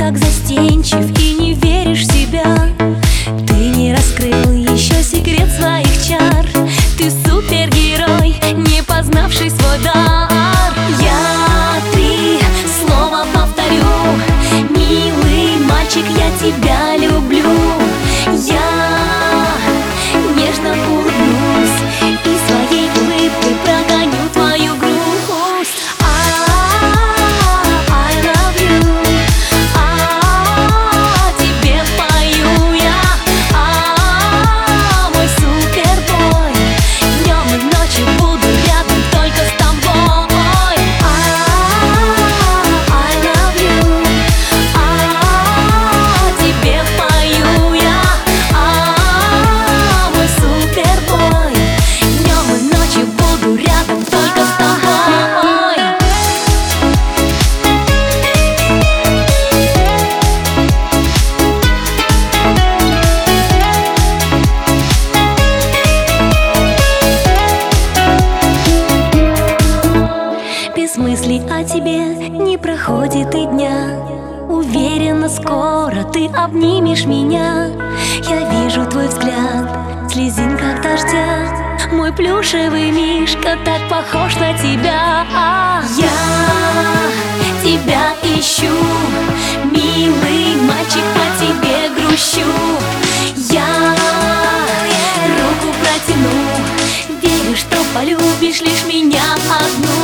так застенчив и не веришь в себя. Ты не раскрыл еще секрет своих чар. Ты супергерой, не познавший свой дар. Я три слова повторю. Милый мальчик, я тебя мысли о тебе не проходит и дня. Уверена, скоро ты обнимешь меня. Я вижу твой взгляд, слезинка дождя. Мой плюшевый мишка так похож на тебя. Я тебя ищу, милый мальчик, по тебе грущу. Я руку протяну, верю, что полюбишь лишь меня одну